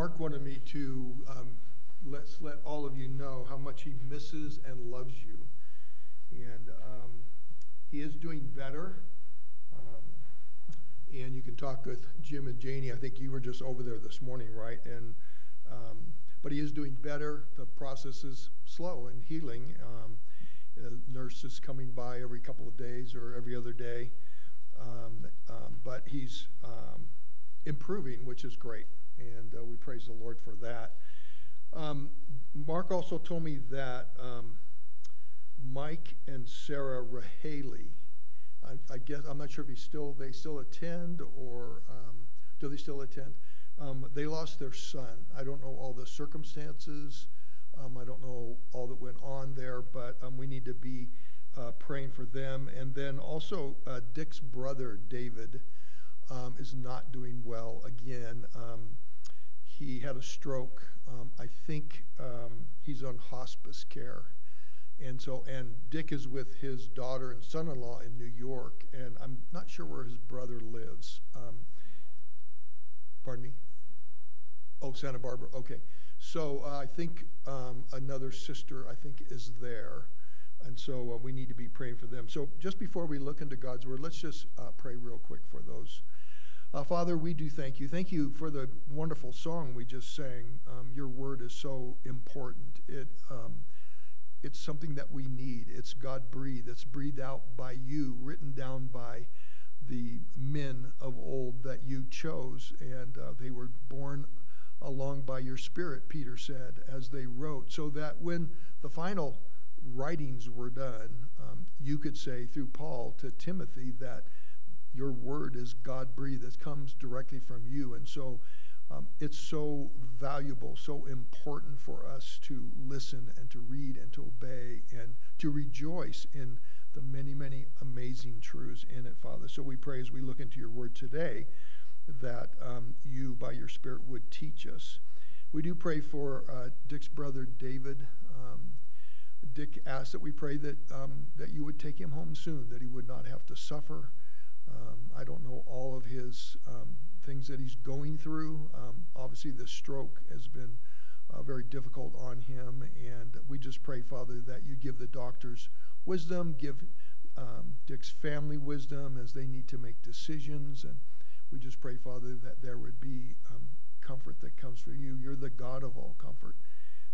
Mark wanted me to um, let's let all of you know how much he misses and loves you. And um, he is doing better. Um, and you can talk with Jim and Janie. I think you were just over there this morning, right? And um, but he is doing better. The process is slow and healing. Um, nurse is coming by every couple of days or every other day, um, but he's improving, which is great and uh, we praise the Lord for that. Um, Mark also told me that um, Mike and Sarah Rahaley, I, I, guess I'm not sure if he still they still attend or um, do they still attend? Um, they lost their son. I don't know all the circumstances. Um, I don't know all that went on there, but um, we need to be uh, praying for them. And then also uh, Dick's brother David is not doing well again. He had a stroke. Um, I think um, he's on hospice care. And so, and Dick is with his daughter and son in law in New York, and I'm not sure where his brother lives. Um, pardon me? Oh, Santa Barbara. Okay. So uh, I think um, another sister, I think, is there. And so uh, we need to be praying for them. So just before we look into God's word, let's just uh, pray real quick for those uh, Father, we do thank you. Thank you for the wonderful song we just sang. Um, your word is so important. It, um, it's something that we need. It's God breathed. It's breathed out by you, written down by the men of old that you chose, and uh, they were born along by your Spirit, Peter said, as they wrote, so that when the final writings were done, um, you could say through Paul to Timothy that your word is God breathed. It comes directly from you. And so um, it's so valuable, so important for us to listen and to read and to obey and to rejoice in the many, many amazing truths in it, Father. So we pray as we look into your word today that um, you, by your Spirit, would teach us. We do pray for uh, Dick's brother David. Um, Dick asked that we pray that um, that you would take him home soon, that he would not have to suffer, um, I don't know all of his um, things that he's going through. Um, obviously, the stroke has been uh, very difficult on him, and we just pray, Father, that you give the doctors wisdom, give um, Dick's family wisdom as they need to make decisions, and we just pray, Father, that there would be um, comfort that comes from you. You're the God of all comfort.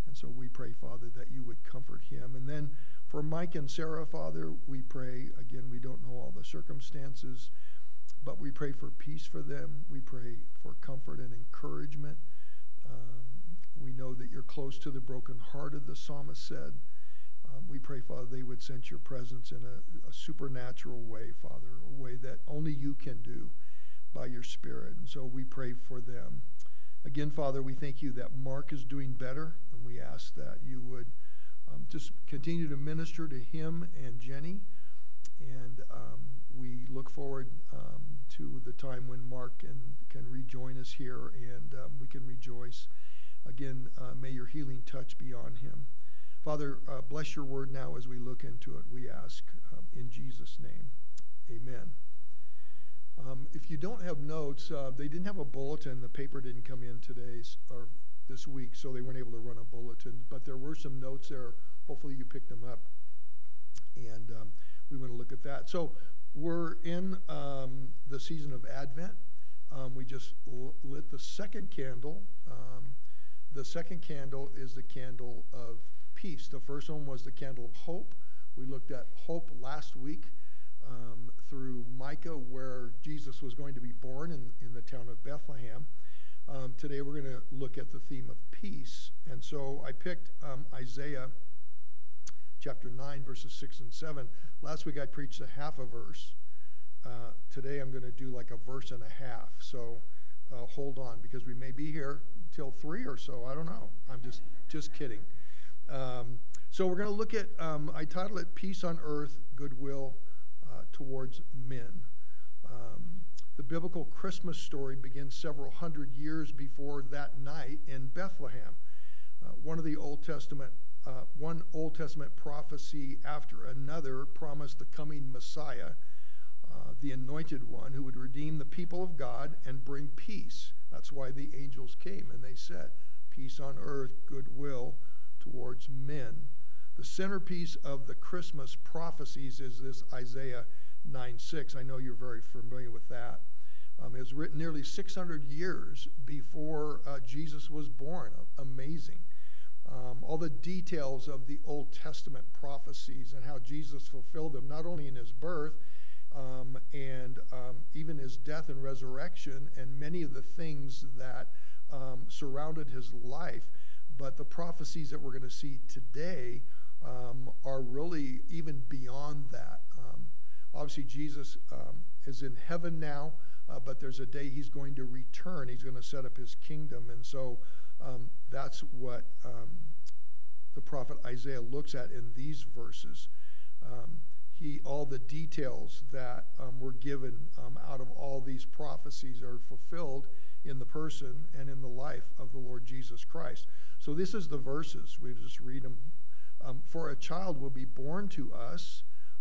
And so we pray, Father, that you would comfort him. And then for Mike and Sarah, Father, we pray, again, we don't know all the circumstances, but we pray for peace for them. We pray for comfort and encouragement. Um, we know that you're close to the brokenhearted, the psalmist said. Um, we pray, Father, they would sense your presence in a, a, supernatural way, Father, a way that only you can do by your Spirit. And so we pray for them. Again, Father, we thank you that Mark is doing better, and we ask that you would um, just continue to minister to him and Jenny. And um, we look forward um, to the time when Mark can, can rejoin us here and um, we can rejoice. Again, uh, may your healing touch be on him. Father, uh, bless your word now as we look into it, we ask um, in Jesus' name. Amen. Um, if you don't have notes, uh, they didn't have a bulletin. The paper didn't come in today, or this week, so they weren't able to run a bulletin. But there were some notes there. Hopefully, you picked them up. And um, we want to look at that. So, we're in um, the season of Advent. Um, we just lit the second candle. Um, the second candle is the candle of peace. The first one was the candle of hope. We looked at hope last week um, through Micah, where Jesus was going to be born in, in the town of Bethlehem. Um, today we're going to look at the theme of peace. And so I picked um, Isaiah chapter 9, verses 6 and 7. Last week I preached a half a verse. Uh, today I'm going to do like a verse and a half. So uh, hold on because we may be here till 3 or so. I don't know. I'm just, just kidding. Um, so we're going to look at, um, I title it Peace on Earth, Goodwill uh, Towards Men. Um, the biblical Christmas story begins several hundred years before that night in Bethlehem. Uh, one of the Old Testament, uh, one Old Testament prophecy after another promised the coming Messiah, uh, the anointed one who would redeem the people of God and bring peace. That's why the angels came and they said, Peace on earth, goodwill towards men. The centerpiece of the Christmas prophecies is this Isaiah 9 6. I know you're very familiar with that. Um, it was written nearly 600 years before uh, Jesus was born. Amazing. Um, all the details of the Old Testament prophecies and how Jesus fulfilled them, not only in his birth um, and um, even his death and resurrection, and many of the things that um, surrounded his life, but the prophecies that we're going to see today um, are really even beyond that. Um, obviously, Jesus is in heaven now uh, but there's a day he's going to return. He's going to set up his kingdom. And so um, that's what um, the prophet Isaiah looks at in these verses. Um, he, all the details that um, were given um, out of all these prophecies are fulfilled in the person and in the life of the Lord Jesus Christ. So this is the verses. We just read them. Um, For a child will be born to us,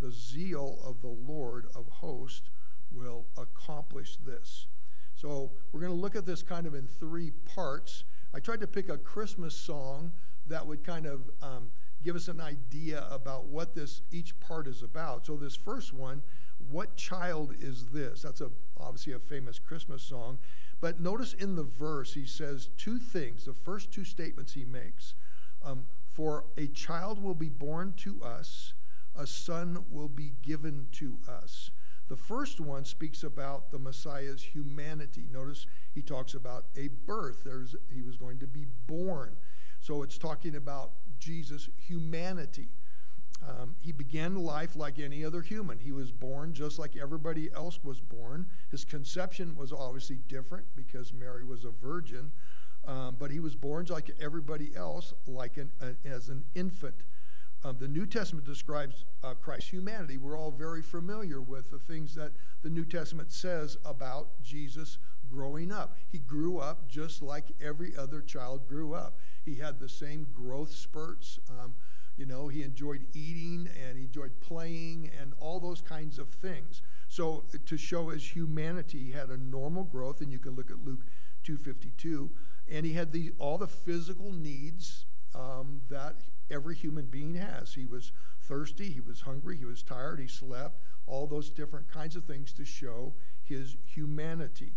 The zeal of the Lord of hosts will accomplish this. So we're going to look at this kind of in three parts. I tried to pick a Christmas song that would kind of um, give us an idea about what this each part is about. So this first one, what child is this? That's a obviously a famous Christmas song. But notice in the verse he says two things. The first two statements he makes. Um, For a child will be born to us, a son will be given to us. The first one speaks about the Messiah's humanity. Notice he talks about a birth. There's, he was going to be born. So it's talking about Jesus' humanity. Um, he began life like any other human. He was born just like everybody else was born. His conception was obviously different because Mary was a virgin, um, but he was born like everybody else, like an, a, as an infant. Um, the New Testament describes uh, Christ's humanity. We're all very familiar with the things that the New Testament says about Jesus growing up. He grew up just like every other child grew up. He had the same growth spurts. Um, you know, he enjoyed eating and he enjoyed playing and all those kinds of things. So to show his humanity, he had a normal growth, and you can look at Luke 2:52, and he had the, all the physical needs um, that every human being has. He was thirsty, he was hungry, he was tired, he slept, all those different kinds of things to show his humanity.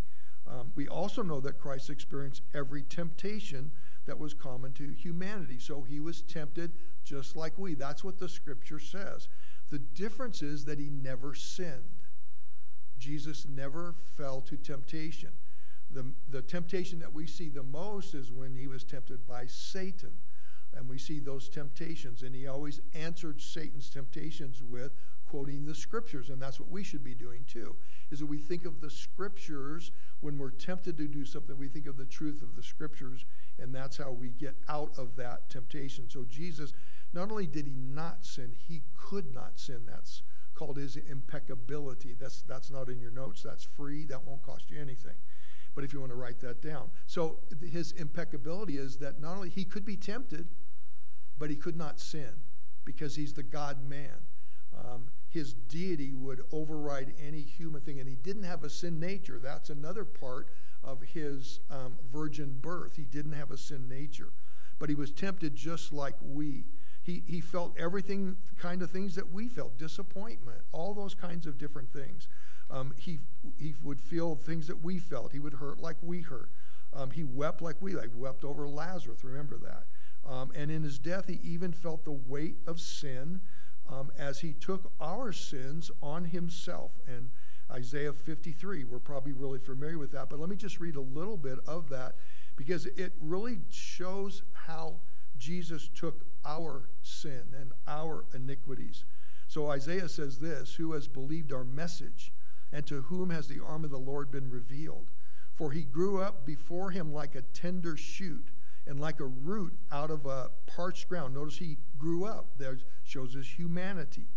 Um, we also know that Christ experienced every temptation that was common to humanity. So he was tempted just like we. That's what the scripture says. The difference is that he never sinned. Jesus never fell to temptation. The, the temptation that we see the most is when he was tempted by Satan and we see those temptations. And he always answered Satan's temptations with quoting the scriptures. And that's what we should be doing too, is that we think of the scriptures when we're tempted to do something, we think of the truth of the scriptures, and that's how we get out of that temptation. So Jesus, not only did he not sin, he could not sin. That's called his impeccability. That's, that's not in your notes. That's free. That won't cost you anything but if you want to write that down. So his impeccability is that not only he could be tempted, but he could not sin because he's the God man. Um, his deity would override any human thing, and he didn't have a sin nature. That's another part of his um, virgin birth. He didn't have a sin nature, but he was tempted just like we. He, he felt everything kind of things that we felt disappointment, all those kinds of different things. Um, he, he would feel things that we felt. He would hurt like we hurt. Um, he wept like we like wept over Lazarus. Remember that. Um, and in his death, he even felt the weight of sin um, as he took our sins on himself. And Isaiah 53, we're probably really familiar with that. But let me just read a little bit of that because it really shows how Jesus took our sin and our iniquities. So Isaiah says this Who has believed our message? and to whom has the arm of the Lord been revealed? For he grew up before him like a tender shoot and like a root out of a parched ground. Notice he grew up. That shows his humanity.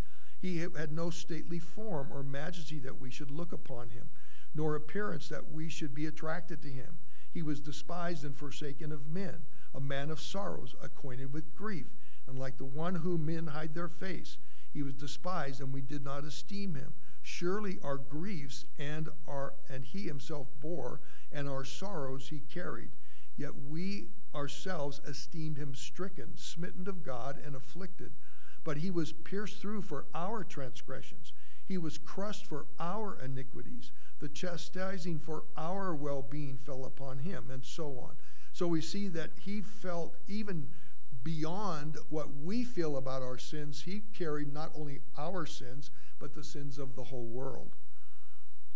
He had no stately form or majesty that we should look upon him, nor appearance that we should be attracted to him. He was despised and forsaken of men, a man of sorrows, acquainted with grief, and like the one whom men hide their face, he was despised, and we did not esteem him. Surely our griefs and our and he himself bore, and our sorrows he carried. Yet we ourselves esteemed him stricken, smitten of God, and afflicted. But he was pierced through for our transgressions. He was crushed for our iniquities. The chastising for our well being fell upon him, and so on. So we see that he felt even beyond what we feel about our sins. He carried not only our sins, but the sins of the whole world.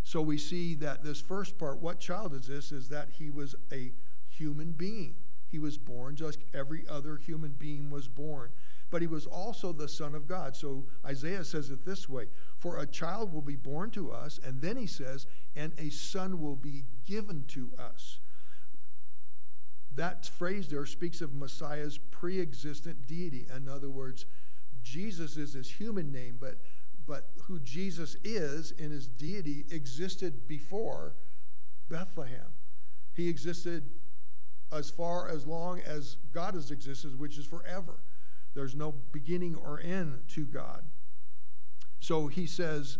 So we see that this first part, what child is this? Is that he was a human being. He was born just every other human being was born. But he was also the Son of God. So Isaiah says it this way For a child will be born to us, and then he says, and a son will be given to us. That phrase there speaks of Messiah's pre existent deity. In other words, Jesus is his human name, but, but who Jesus is in his deity existed before Bethlehem. He existed as far as long as God has existed, which is forever. There's no beginning or end to God. So he says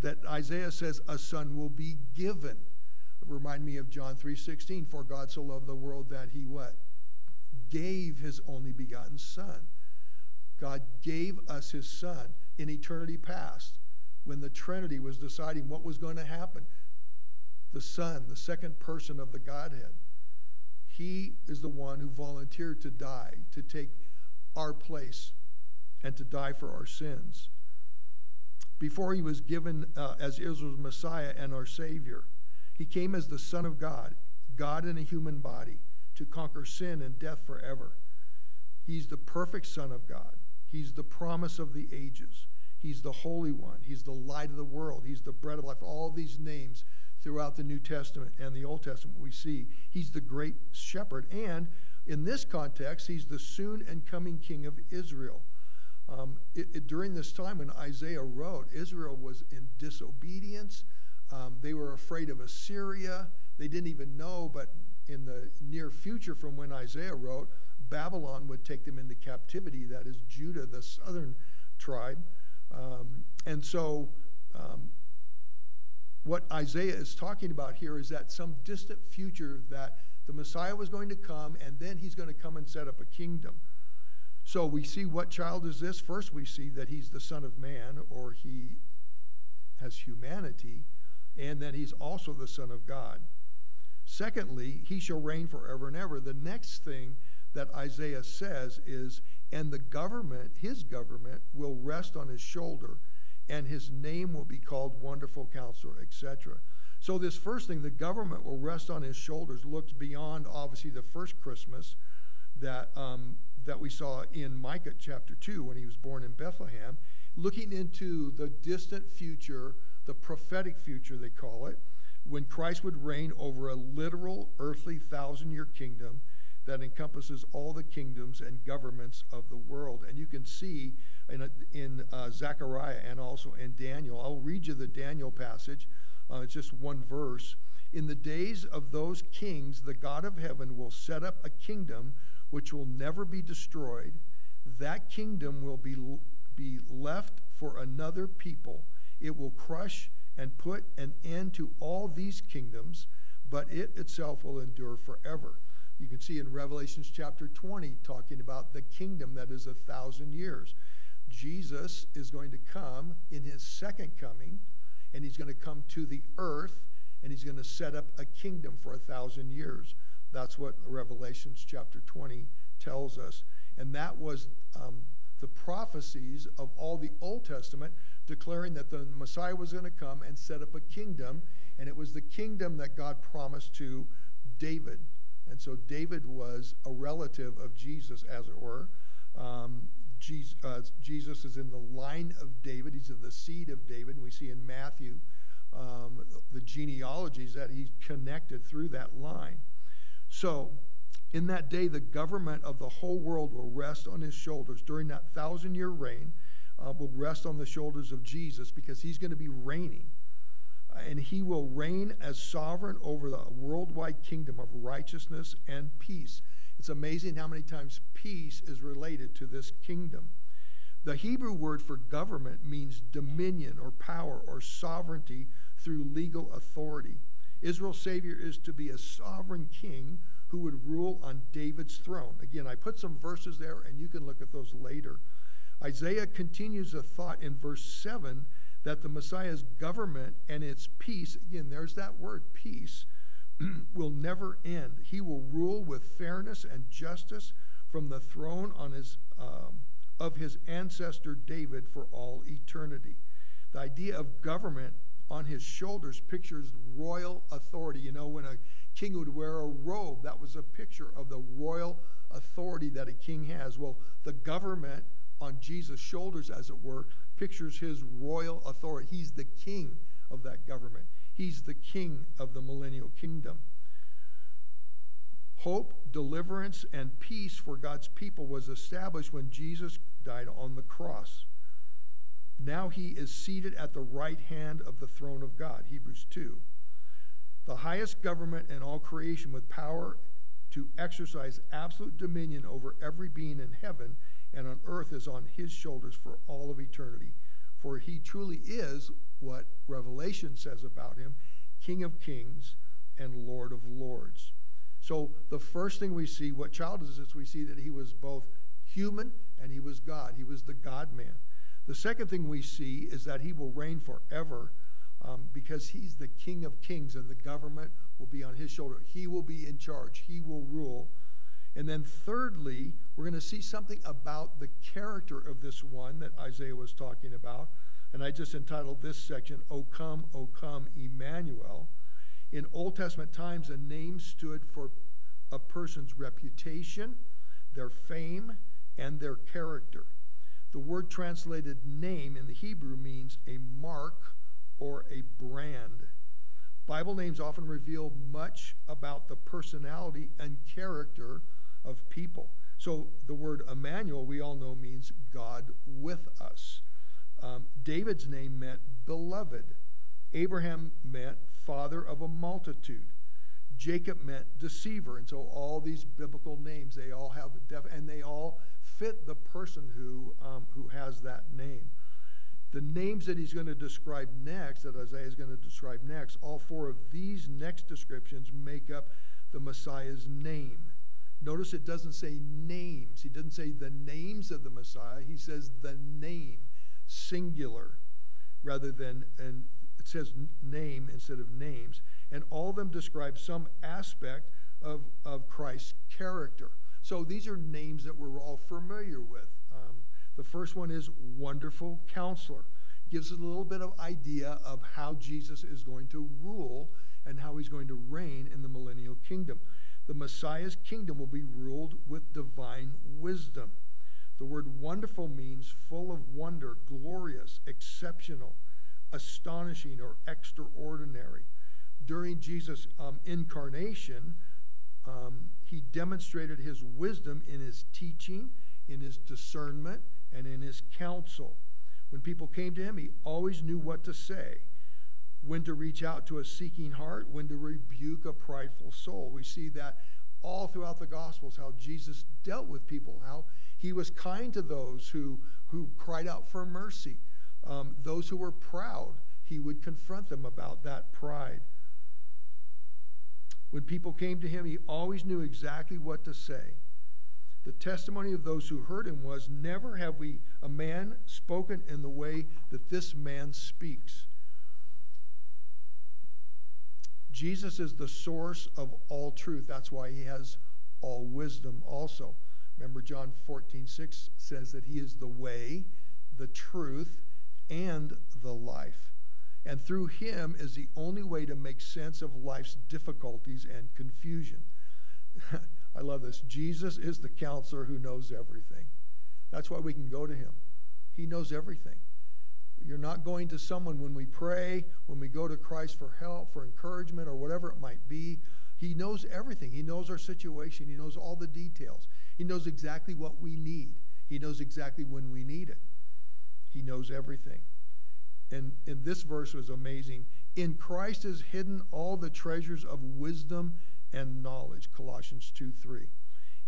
that Isaiah says a son will be given. Remind me of John 3:16, for God so loved the world that he what? Gave his only begotten son. God gave us his son in eternity past when the Trinity was deciding what was going to happen. The Son, the second person of the Godhead, he is the one who volunteered to die, to take our place, and to die for our sins. Before he was given uh, as Israel's Messiah and our Savior, he came as the Son of God, God in a human body, to conquer sin and death forever. He's the perfect Son of God. He's the promise of the ages. He's the Holy One. He's the light of the world. He's the bread of life. All these names throughout the New Testament and the Old Testament we see. He's the great shepherd. And in this context, he's the soon and coming king of Israel. Um, it, it, during this time when Isaiah wrote, Israel was in disobedience. Um, they were afraid of Assyria. They didn't even know, but in the near future from when Isaiah wrote, Babylon would take them into captivity. That is Judah, the southern tribe. Um, and so um, what Isaiah is talking about here is that some distant future that the Messiah was going to come and then he's going to come and set up a kingdom. So we see what child is this? First, we see that he's the Son of Man or he has humanity, and then he's also the Son of God. Secondly, he shall reign forever and ever. The next thing that Isaiah says is, and the government, his government, will rest on his shoulder and his name will be called Wonderful Counselor, etc. So, this first thing, the government will rest on his shoulders, looks beyond obviously the first Christmas that, um, that we saw in Micah chapter 2 when he was born in Bethlehem, looking into the distant future, the prophetic future, they call it, when Christ would reign over a literal earthly thousand year kingdom that encompasses all the kingdoms and governments of the world. And you can see in, in uh, Zechariah and also in Daniel. I'll read you the Daniel passage. Uh, it's just one verse. In the days of those kings, the God of heaven will set up a kingdom which will never be destroyed. That kingdom will be, be left for another people. It will crush and put an end to all these kingdoms, but it itself will endure forever. You can see in Revelations chapter 20, talking about the kingdom that is a thousand years. Jesus is going to come in his second coming, and he's going to come to the earth, and he's going to set up a kingdom for a thousand years. That's what Revelations chapter 20 tells us. And that was um, the prophecies of all the Old Testament declaring that the Messiah was going to come and set up a kingdom, and it was the kingdom that God promised to David. And so David was a relative of Jesus, as it were. Um, Jesus, uh, Jesus, is in the line of David. He's of the seed of David. And we see in Matthew um, the genealogies that he's connected through that line. So In that day, the government of the whole world will rest on his shoulders. During that thousand year reign, uh, will rest on the shoulders of Jesus because he's going to be reigning. And he will reign as sovereign over the worldwide kingdom of righteousness and peace. It's amazing how many times peace is related to this kingdom. The Hebrew word for government means dominion or power or sovereignty through legal authority. Israel's Savior is to be a sovereign king who would rule on David's throne. Again, I put some verses there, and you can look at those later. Isaiah continues the thought in verse 7 that the Messiah's government and its peace, again, there's that word, peace, will never end. He will rule with fairness and justice from the throne on his, um, of his ancestor David for all eternity. The idea of government on his shoulders pictures royal authority. You know, when a king would wear a robe, that was a picture of the royal authority that a king has. Well, the government on Jesus' shoulders, as it were, pictures his royal authority. He's the king of that government, he's the king of the millennial kingdom. Hope, deliverance, and peace for God's people was established when Jesus died on the cross. Now he is seated at the right hand of the throne of God, Hebrews 2. The highest government in all creation with power to exercise absolute dominion over every being in heaven and on earth is on his shoulders for all of eternity. For he truly is what Revelation says about him King of kings and Lord of lords. So the first thing we see, what child is this? We see that he was both human and he was God. He was the God man. The second thing we see is that he will reign forever um, because he's the King of kings and the government will be on his shoulder. He will be in charge, he will rule. And then, thirdly, we're going to see something about the character of this one that Isaiah was talking about. And I just entitled this section, O come, O come, Emmanuel. In Old Testament times, a name stood for a person's reputation, their fame, and their character. The word translated name in the Hebrew means a mark or a brand. Bible names often reveal much about the personality and character of people. So the word Emmanuel, we all know, means God with us. Um, David's name meant beloved. Abraham meant father of a multitude. Jacob meant deceiver. And so all these biblical names, they all have, def- and they all fit the person who, um, who has that name. The names that he's going to describe next, that Isaiah is going to describe next, all four of these next descriptions make up the Messiah's name. Notice it doesn't say names. He doesn't say the names of the Messiah. He says the name, singular, rather than, and it says name instead of names. And all of them describe some aspect of, of Christ's character. So these are names that we're all familiar with. Um, the first one is Wonderful Counselor. Gives us a little bit of idea of how Jesus is going to rule and how he's going to reign in the millennial kingdom. The Messiah's kingdom will be ruled with divine wisdom. The word wonderful means full of wonder, glorious, exceptional, astonishing, or extraordinary. During Jesus' um, incarnation, um, he demonstrated his wisdom in his teaching, in his discernment, and in his counsel. When people came to him, he always knew what to say when to reach out to a seeking heart, when to rebuke a prideful soul. We see that all throughout the Gospels, how Jesus dealt with people, how he was kind to those who, who cried out for mercy. Um, those who were proud, he would confront them about that pride. When people came to him, he always knew exactly what to say. The testimony of those who heard him was Never have we a man spoken in the way that this man speaks. Jesus is the source of all truth. That's why he has all wisdom also. Remember, John 14, 6 says that he is the way, the truth, and the life. And through him is the only way to make sense of life's difficulties and confusion. I love this. Jesus is the counselor who knows everything. That's why we can go to him. He knows everything. You're not going to someone when we pray, when we go to Christ for help, for encouragement, or whatever it might be. He knows everything. He knows our situation. He knows all the details. He knows exactly what we need. He knows exactly when we need it. He knows everything. And, and this verse was amazing. In Christ is hidden all the treasures of wisdom and knowledge. Colossians 2 3.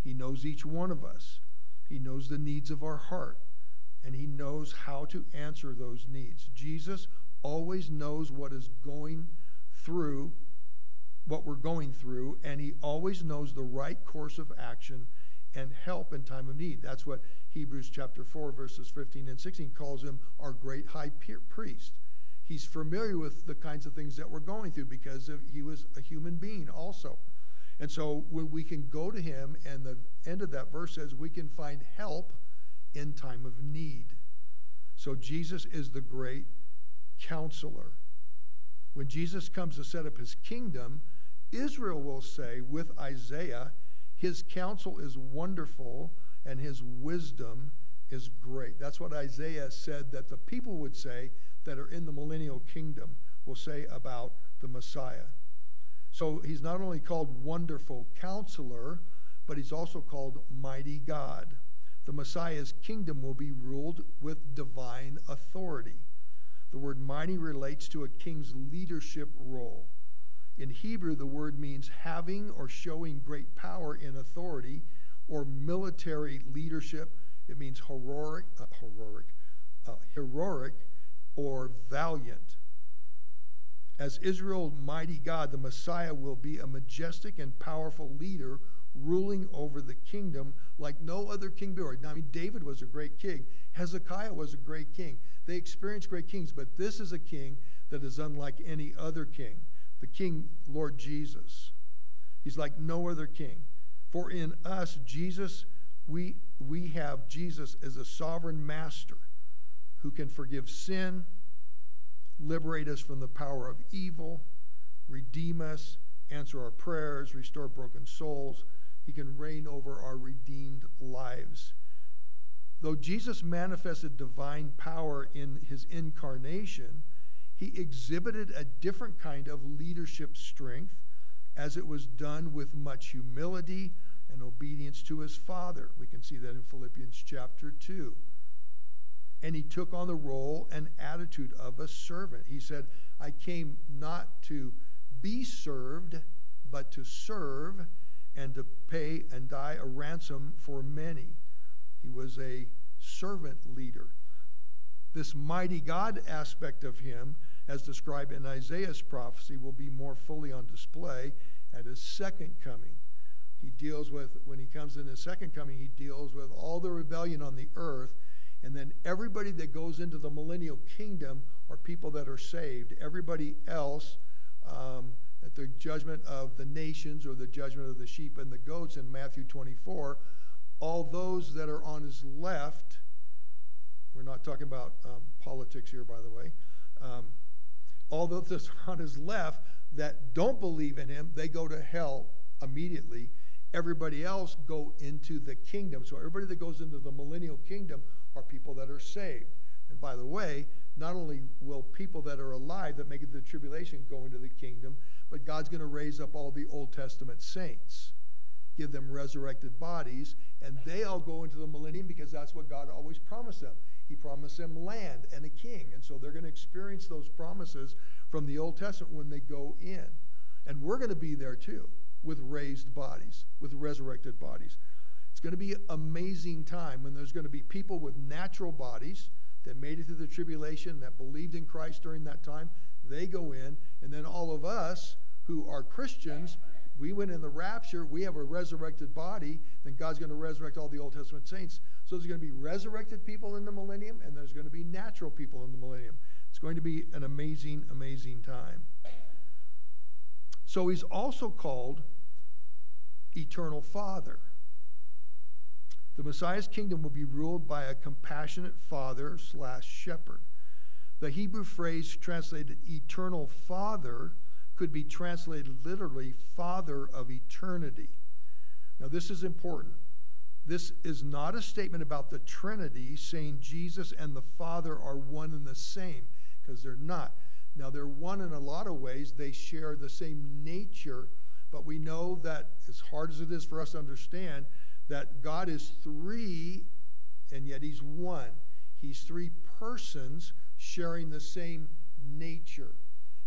He knows each one of us. He knows the needs of our heart. And he knows how to answer those needs. Jesus always knows what is going through, what we're going through, and he always knows the right course of action and help in time of need. That's what Hebrews chapter 4, verses 15 and 16 calls him our great high priest. He's familiar with the kinds of things that we're going through because of, he was a human being also. And so when we can go to him, and the end of that verse says we can find help in time of need. So Jesus is the great counselor. When Jesus comes to set up his kingdom, Israel will say with Isaiah, his counsel is wonderful and his wisdom is great. That's what Isaiah said that the people would say that are in the millennial kingdom will say about the Messiah. So he's not only called wonderful counselor, but he's also called mighty God. The Messiah's kingdom will be ruled with divine authority. The word mighty relates to a king's leadership role. In Hebrew, the word means having or showing great power in authority or military leadership. It means heroic, uh, heroic, uh, heroic or valiant. As Israel's mighty God, the Messiah will be a majestic and powerful leader ruling over the kingdom like no other king before. Now, I mean, David was a great king. Hezekiah was a great king. They experienced great kings, but this is a king that is unlike any other king the King, Lord Jesus. He's like no other king. For in us, Jesus, we, we have Jesus as a sovereign master who can forgive sin, liberate us from the power of evil, redeem us, answer our prayers, restore broken souls. He can reign over our redeemed lives. Though Jesus manifested divine power in his incarnation, he exhibited a different kind of leadership strength as it was done with much humility and obedience to his Father. We can see that in Philippians chapter 2. And he took on the role and attitude of a servant. He said, I came not to be served, but to serve and to pay and die a ransom for many. He was a servant leader. This mighty God aspect of him as described in Isaiah's prophecy, will be more fully on display at his second coming. He deals with, when he comes in his second coming, he deals with all the rebellion on the earth. And then everybody that goes into the millennial kingdom are people that are saved. Everybody else, um, at the judgment of the nations or the judgment of the sheep and the goats in Matthew 24, all those that are on his left, we're not talking about um, politics here, by the way. Um, all those that are on his left that don't believe in him, they go to hell immediately. Everybody else go into the kingdom. So everybody that goes into the millennial kingdom are people that are saved. And by the way, not only will people that are alive that make it the tribulation go into the kingdom, but God's going to raise up all the Old Testament saints, give them resurrected bodies, and they all go into the millennium because that's what God always promised them. He promised them land and a king. And so they're going to experience those promises from the Old Testament when they go in. And we're going to be there too with raised bodies, with resurrected bodies. It's going to be an amazing time when there's going to be people with natural bodies that made it through the tribulation, that believed in Christ during that time. They go in, and then all of us who are Christians we went in the rapture, we have a resurrected body, then God's going to resurrect all the Old Testament saints. So there's going to be resurrected people in the millennium, and there's going to be natural people in the millennium. It's going to be an amazing, amazing time. So he's also called Eternal Father. The Messiah's kingdom will be ruled by a compassionate father slash shepherd. The Hebrew phrase translated eternal father could be translated literally Father of eternity. Now, this is important. This is not a statement about the Trinity saying Jesus and the Father are one and the same, because they're not. Now, they're one in a lot of ways. They share the same nature, but we know that as hard as it is for us to understand, that God is three and yet He's one. He's three persons sharing the same nature.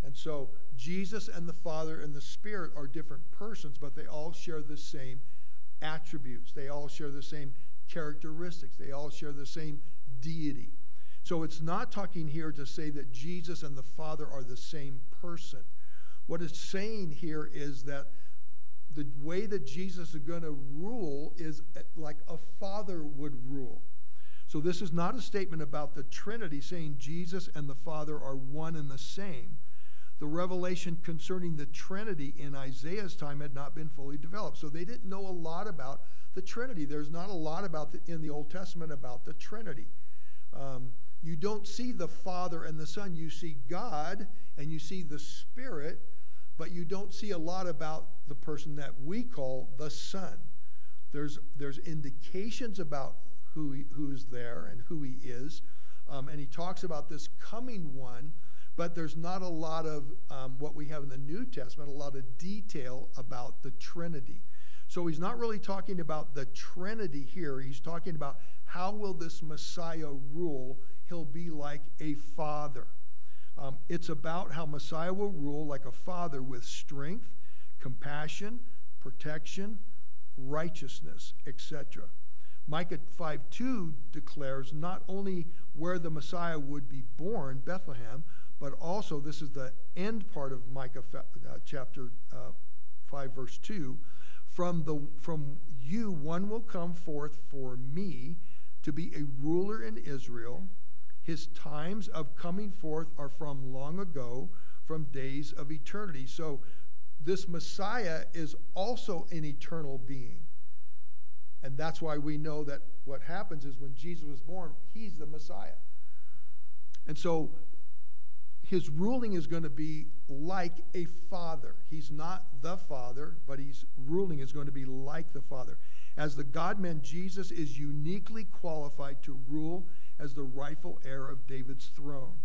And so Jesus and the Father and the Spirit are different persons, but they all share the same attributes. They all share the same characteristics. They all share the same deity. So it's not talking here to say that Jesus and the Father are the same person. What it's saying here is that the way that Jesus is going to rule is like a father would rule. So this is not a statement about the Trinity saying Jesus and the Father are one and the same. The revelation concerning the Trinity in Isaiah's time had not been fully developed. So they didn't know a lot about the Trinity. There's not a lot about the, in the Old Testament about the Trinity. Um, you don't see the Father and the Son. You see God and you see the Spirit, but you don't see a lot about the person that we call the Son. There's, there's indications about who he, who's there and who he is. Um, and he talks about this coming one, but there's not a lot of um, what we have in the New Testament, a lot of detail about the Trinity. So he's not really talking about the Trinity here. He's talking about how will this Messiah rule? He'll be like a father. Um, it's about how Messiah will rule like a father with strength, compassion, protection, righteousness, etc. Micah 5 2 declares not only where the Messiah would be born, Bethlehem, but also, this is the end part of Micah uh, chapter uh, 5, verse 2 from, the, from you one will come forth for me to be a ruler in Israel. His times of coming forth are from long ago, from days of eternity. So, this Messiah is also an eternal being. And that's why we know that what happens is when Jesus was born, he's the Messiah. And so his ruling is going to be like a father. He's not the father, but his ruling is going to be like the father. As the God man, Jesus is uniquely qualified to rule as the rightful heir of David's throne.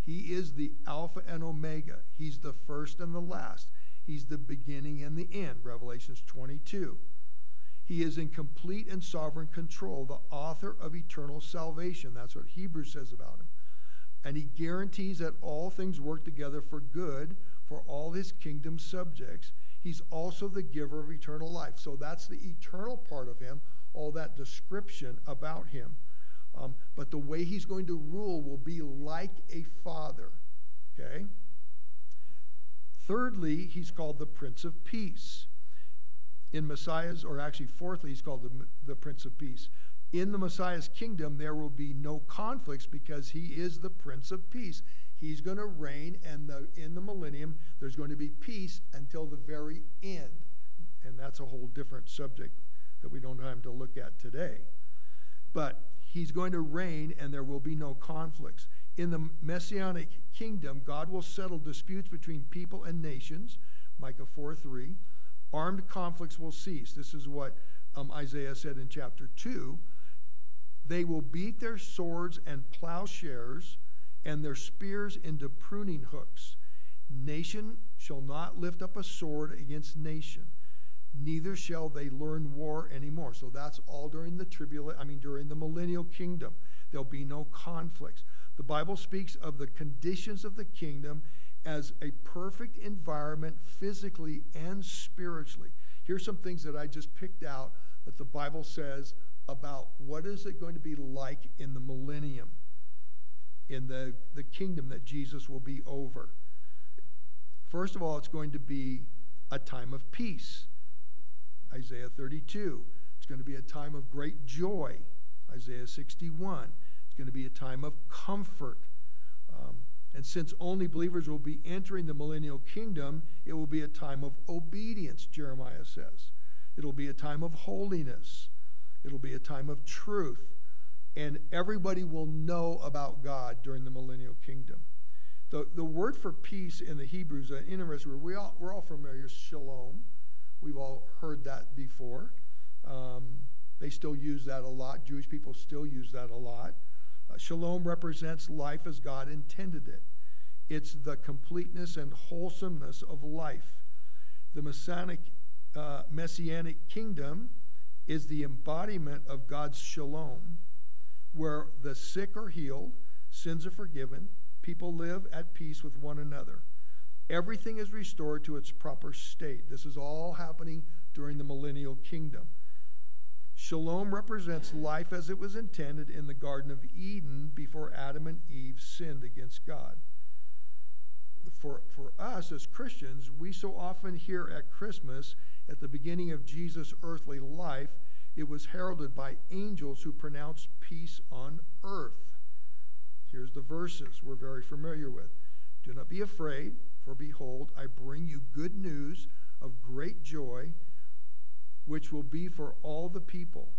He is the Alpha and Omega. He's the first and the last. He's the beginning and the end. Revelations 22. He is in complete and sovereign control, the author of eternal salvation. That's what Hebrews says about him. And he guarantees that all things work together for good for all his kingdom subjects. He's also the giver of eternal life. So that's the eternal part of him, all that description about him. Um, but the way he's going to rule will be like a father. Okay? Thirdly, he's called the Prince of Peace in Messiah's, or actually, fourthly, he's called the, the Prince of Peace. In the Messiah's kingdom, there will be no conflicts because he is the Prince of Peace. He's going to reign, and the, in the millennium, there's going to be peace until the very end. And that's a whole different subject that we don't have time to look at today. But he's going to reign, and there will be no conflicts. In the messianic kingdom, God will settle disputes between people and nations, Micah 4 3 Armed conflicts will cease. This is what um, Isaiah said in chapter 2. They will beat their swords and plowshares and their spears into pruning hooks. Nation shall not lift up a sword against nation, neither shall they learn war anymore. So that's all during the tribulation, I mean, during the millennial kingdom. There'll be no conflicts. The Bible speaks of the conditions of the kingdom as a perfect environment physically and spiritually. Here's some things that I just picked out that the Bible says about what is it going to be like in the millennium, in the, the kingdom that Jesus will be over. First of all, it's going to be a time of peace. Isaiah 32. It's going to be a time of great joy. Isaiah 61. It's going to be a time of comfort. Um, and since only believers will be entering the millennial kingdom, it will be a time of obedience, Jeremiah says. It'll be a time of holiness. It'll be a time of truth. And everybody will know about God during the millennial kingdom. The, the word for peace in the Hebrews, an interesting word, we all, we're all familiar, shalom. We've all heard that before. Um, they still use that a lot. Jewish people still use that a lot. Uh, shalom represents life as God intended it. It's the completeness and wholesomeness of life. The Messianic, uh, Messianic kingdom is the embodiment of God's shalom, where the sick are healed, sins are forgiven, people live at peace with one another. Everything is restored to its proper state. This is all happening during the millennial kingdom. Shalom represents life as it was intended in the Garden of Eden before Adam and Eve sinned against God. For, for us as Christians, we so often hear at Christmas, at the beginning of Jesus' earthly life, it was heralded by angels who pronounced peace on earth. Here's the verses we're very familiar with. Do not be afraid, for behold, I bring you good news of great joy, which will be for all the people.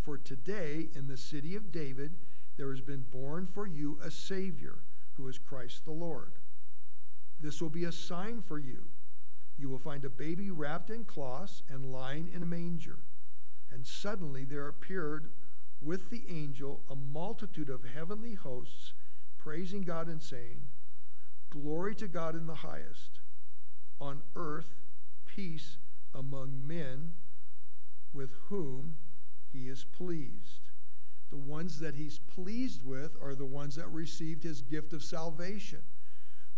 For today, in the city of David, there has been born for you a Savior, who is Christ the Lord. This will be a sign for you. You will find a baby wrapped in cloths and lying in a manger. And suddenly there appeared with the angel a multitude of heavenly hosts, praising God and saying, Glory to God in the highest. On earth, peace among men with whom he is pleased. The ones that he's pleased with are the ones that received his gift of salvation.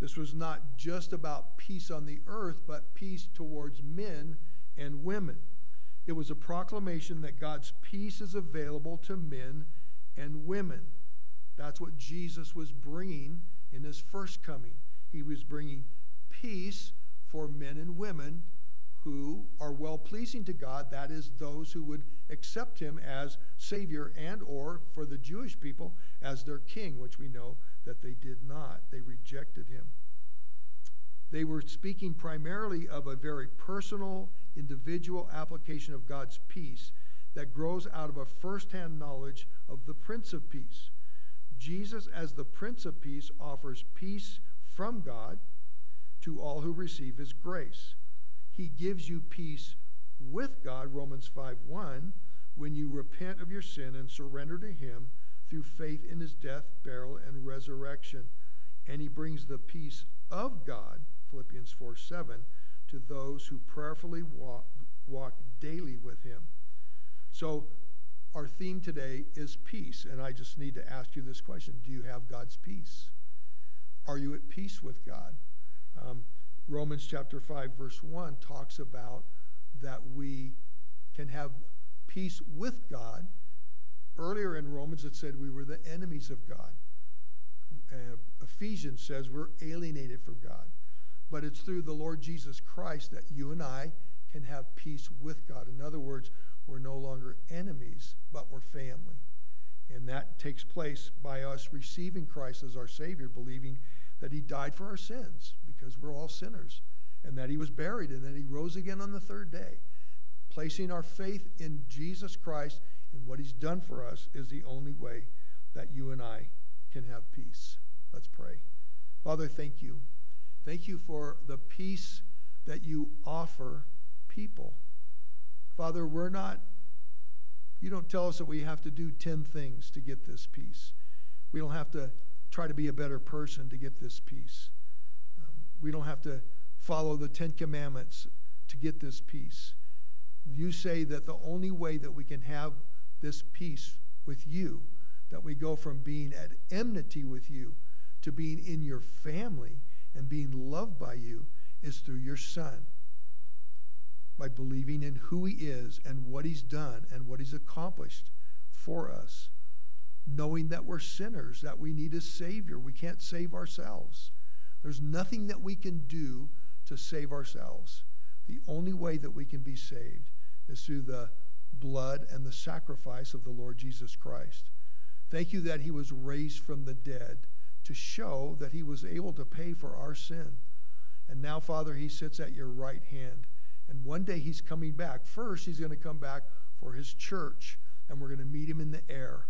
This was not just about peace on the earth, but peace towards men and women. It was a proclamation that God's peace is available to men and women. That's what Jesus was bringing in his first coming. He was bringing peace for men and women who are well pleasing to God that is those who would accept him as savior and or for the Jewish people as their king which we know that they did not. They rejected him. They were speaking primarily of a very personal individual application of God's peace that grows out of a first-hand knowledge of the prince of peace Jesus as the prince of peace offers peace from God to all who receive his grace he gives you peace with God, Romans 5 1, when you repent of your sin and surrender to Him through faith in His death, burial, and resurrection. And He brings the peace of God, Philippians 4 7, to those who prayerfully walk, walk daily with Him. So, our theme today is peace. And I just need to ask you this question Do you have God's peace? Are you at peace with God? Um, Romans chapter 5, verse 1 talks about that we can have peace with God. Earlier in Romans, it said we were the enemies of God. Uh, Ephesians says we're alienated from God. But it's through the Lord Jesus Christ that you and I can have peace with God. In other words, we're no longer enemies, but we're family. And that takes place by us receiving Christ as our Savior, believing that He died for our sins, because we're all sinners, and that he was buried, and that he rose again on the third day. Placing our faith in Jesus Christ and what he's done for us is the only way that you and I can have peace. Let's pray. Father, thank you. Thank you for the peace that you offer people. Father, we're not, you don't tell us that we have to do 10 things to get this peace. We don't have to try to be a better person to get this peace. Um, we don't have to follow the Ten Commandments to get this peace. You say that the only way that we can have this peace with you, that we go from being at enmity with you to being in your family and being loved by you, is through your Son. By believing in who He is and what He's done and what He's accomplished for us. Knowing that we're sinners, that we need a Savior. We can't save ourselves. There's nothing that we can do to save ourselves. The only way that we can be saved is through the blood and the sacrifice of the Lord Jesus Christ. Thank you that he was raised from the dead to show that he was able to pay for our sin. And now, Father, he sits at your right hand. And one day he's coming back. First, he's going to come back for his church, and we're going to meet him in the air.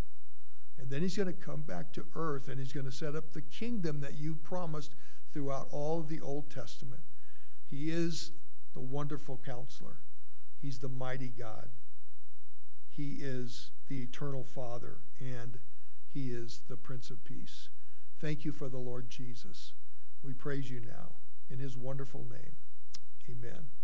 And then he's going to come back to earth, and he's going to set up the kingdom that you promised throughout all of the Old Testament. He is the wonderful counselor, He's the mighty God, He is the eternal Father, and He is the Prince of Peace. Thank you for the Lord Jesus. We praise you now in His wonderful name. Amen.